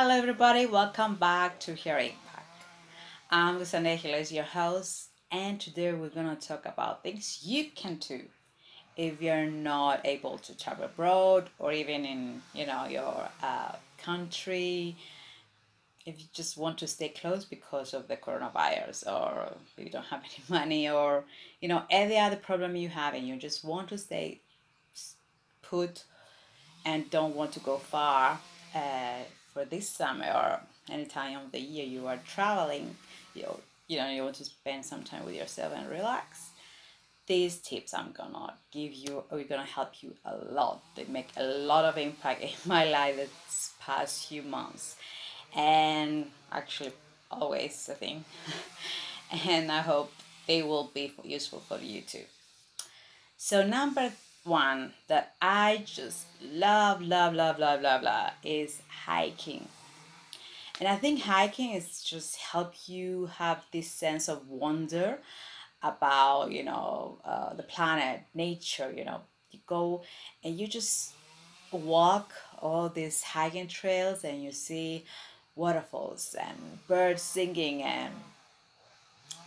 Hello, everybody. Welcome back to Hearing Pack. I'm Lusane Hiles, your host, and today we're going to talk about things you can do if you're not able to travel abroad or even in you know your uh, country. If you just want to stay close because of the coronavirus, or you don't have any money, or you know any other problem you have, and you just want to stay put and don't want to go far uh, for this summer or any time of the year you are traveling, you know, you know you want to spend some time with yourself and relax. These tips I'm gonna give you are gonna help you a lot. They make a lot of impact in my life this past few months, and actually always I think, and I hope they will be useful for you too. So number one that I just love, love, love, love, love, love is hiking. And I think hiking is just help you have this sense of wonder about, you know, uh, the planet, nature, you know. You go and you just walk all these hiking trails and you see waterfalls and birds singing and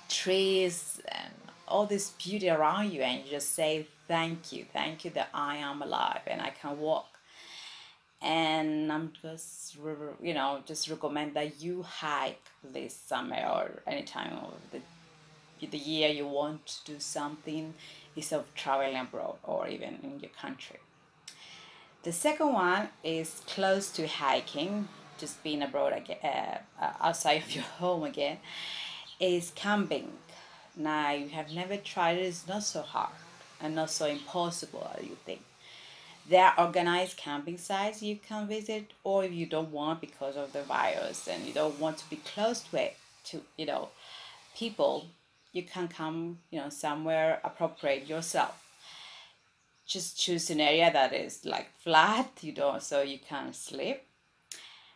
trees and all this beauty around you and you just say thank you thank you that i am alive and i can walk. And i'm just you know just recommend that you hike this summer or any time of the the year you want to do something instead of traveling abroad or even in your country. The second one is close to hiking just being abroad again uh, outside of your home again is camping. Now you have never tried it, it's not so hard and not so impossible as you think. There are organized camping sites you can visit, or if you don't want because of the virus and you don't want to be close to it, to you know, people, you can come, you know, somewhere appropriate yourself. Just choose an area that is like flat, you know, so you can sleep,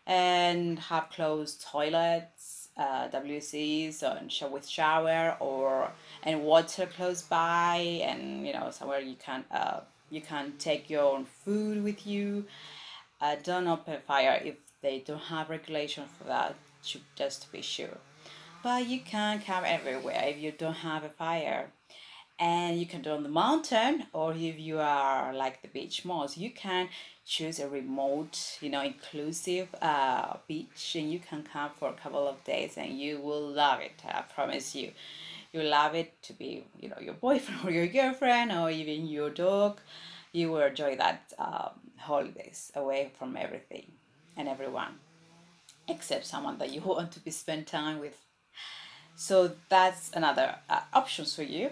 and have closed toilets uh, WCs and with shower or and water close by and you know somewhere you can uh, you can take your own food with you. Uh, don't open fire if they don't have regulation for that. Just to be sure, but you can camp everywhere if you don't have a fire and you can do on the mountain or if you are like the beach most you can choose a remote you know inclusive uh, beach and you can come for a couple of days and you will love it i promise you. You love it to be you know your boyfriend or your girlfriend or even your dog. You will enjoy that um, holidays away from everything and everyone except someone that you want to be spend time with. So that's another uh, options for you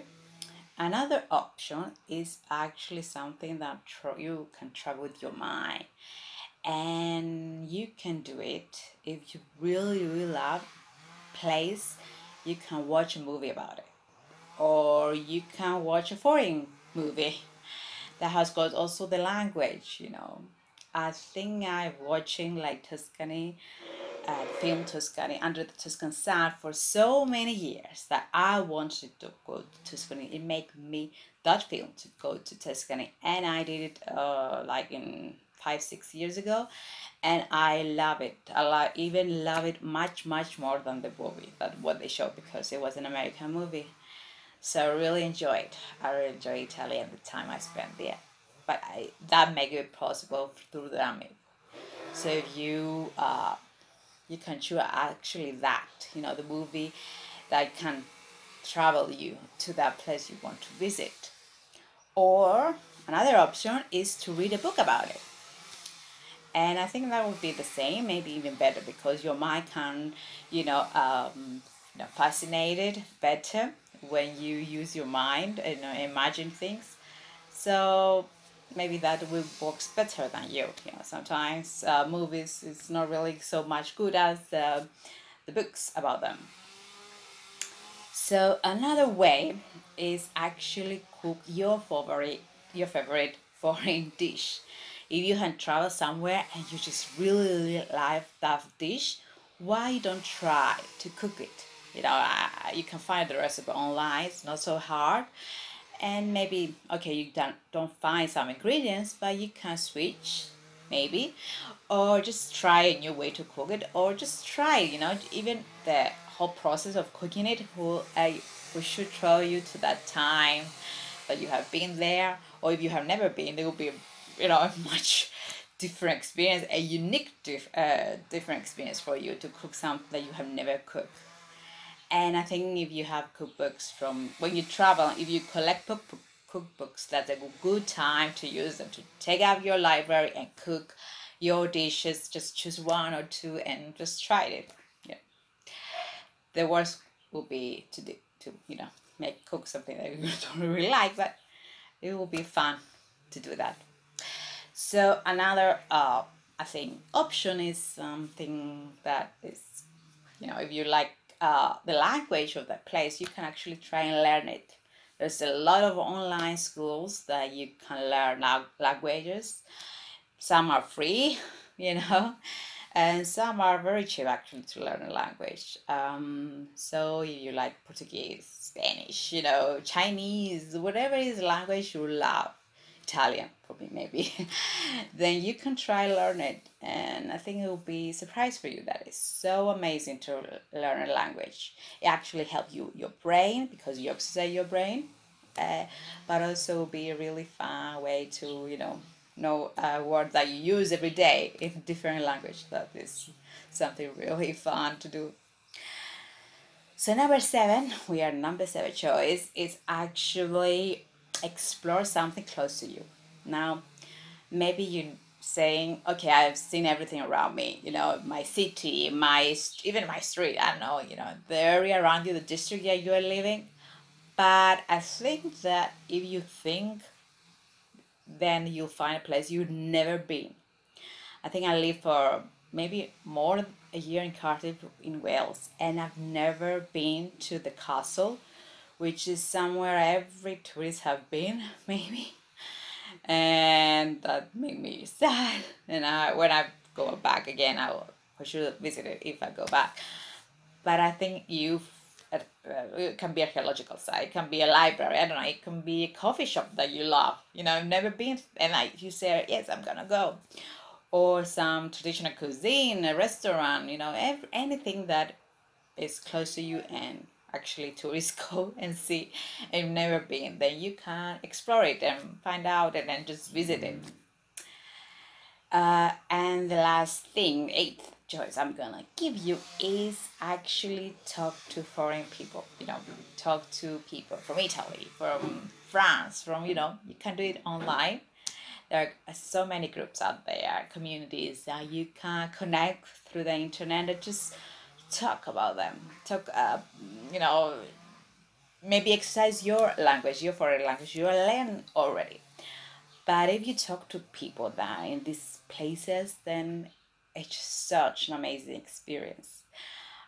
Another option is actually something that you can travel with your mind. And you can do it if you really, really love place, you can watch a movie about it. Or you can watch a foreign movie that has got also the language, you know. I think I'm watching like Tuscany uh, film Tuscany under the Tuscan sun for so many years that I wanted to go to Tuscany. It made me that film to go to Tuscany, and I did it uh, like in five six years ago, and I love it. I love, even love it much much more than the movie that what they showed because it was an American movie. So I really enjoyed. I really enjoyed Italy and the time I spent there. But I, that made it possible through the movie. So if you uh, you can choose actually that you know the movie that can travel you to that place you want to visit. Or another option is to read a book about it. And i think that would be the same maybe even better because your mind can you know um, you know fascinated better when you use your mind and you know, imagine things. So maybe that will works better than you. You know, sometimes uh, movies is not really so much good as the, the books about them. So another way is actually cook your favorite your favorite foreign dish. If you can traveled somewhere and you just really, really like that dish, why don't try to cook it? You know, you can find the recipe online. It's not so hard and maybe okay you don't don't find some ingredients but you can switch maybe, or just try a new way to cook it, or just try, you know, even the whole process of cooking it. Who I we should throw you to that time that you have been there, or if you have never been, it will be, you know, a much different experience, a unique dif- uh, different experience for you to cook something that you have never cooked. And I think if you have cookbooks from when you travel, if you collect cook, cookbooks, that's a good time to use them to take out your library and cook your dishes. Just choose one or two and just try it. Yeah. The worst will be to do, to you know make cook something that you don't really like, but it will be fun to do that. So another uh, I think option is something that is you know if you like uh, the language of that place, you can actually try and learn it. There's a lot of online schools that you can learn languages. Some are free, you know, and some are very cheap actually to learn a language. Um, so if you like Portuguese, Spanish, you know, Chinese, whatever is language you love, Italian for me maybe, then you can try learn it. And I think it will be a surprise for you. That is so amazing to learn a language. It actually helps you your brain because you exercise your brain, uh, but also be a really fun way to you know know a word that you use every day in different language. That is something really fun to do. So number seven, we are number seven choice is actually explore something close to you. Now, maybe you saying, okay, I've seen everything around me, you know, my city, my even my street, I don't know, you know, the area around you, the district that you are living. But I think that if you think, then you'll find a place you've never been. I think I lived for maybe more than a year in Cardiff in Wales, and I've never been to the castle which is somewhere every tourist have been maybe. And that made me sad. And I when I go back again I will for sure visit it if I go back. But I think you uh, it can be archaeological site it can be a library I don't know it can be a coffee shop that you love you know never been and you say yes I'm gonna go. Or some traditional cuisine a restaurant you know every, anything that is close to you and actually tourists go and see. And you've never been then you can explore it and find out and then just visit it. Uh, and the last thing eighth choice i'm gonna give you is actually talk to foreign people. You know talk to people from italy from france from you know you can do it online. There are so many groups out there communities that you can connect through the internet. And just talk about them. Talk uh, you know maybe exercise your language your foreign language you learn already. But if you talk to people that in these places then it's such an amazing experience.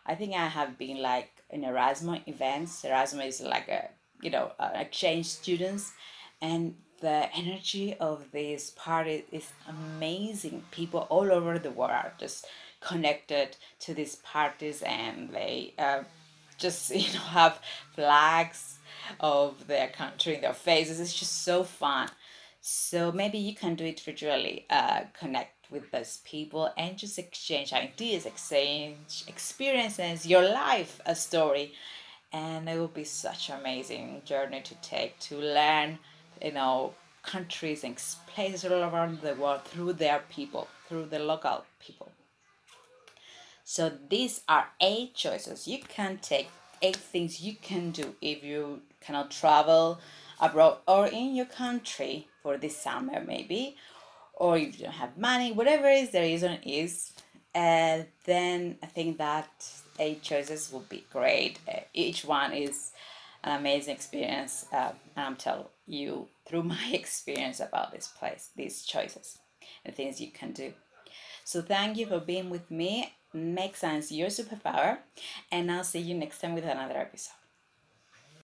I think i have been like in erasmus events. Erasmus is like a you know exchange students and the energy of this party is amazing. People all over the world are just connected to these parties and they uh, just you know have flags of their country in their faces. It's just so fun. So maybe you can do it virtually uh, connect with those people and just exchange ideas exchange experiences your life a story. And it will be such an amazing journey to take to learn you know countries and places all around the world through their people through the local people so these are eight choices you can take, eight things you can do if you cannot travel abroad or in your country for this summer maybe, or if you don't have money, whatever is the reason is, uh, then I think that eight choices would be great. Uh, each one is an amazing experience, uh, and I'm telling you through my experience about this place, these choices, and things you can do. So thank you for being with me Make sense your superpower, and I'll see you next time with another episode.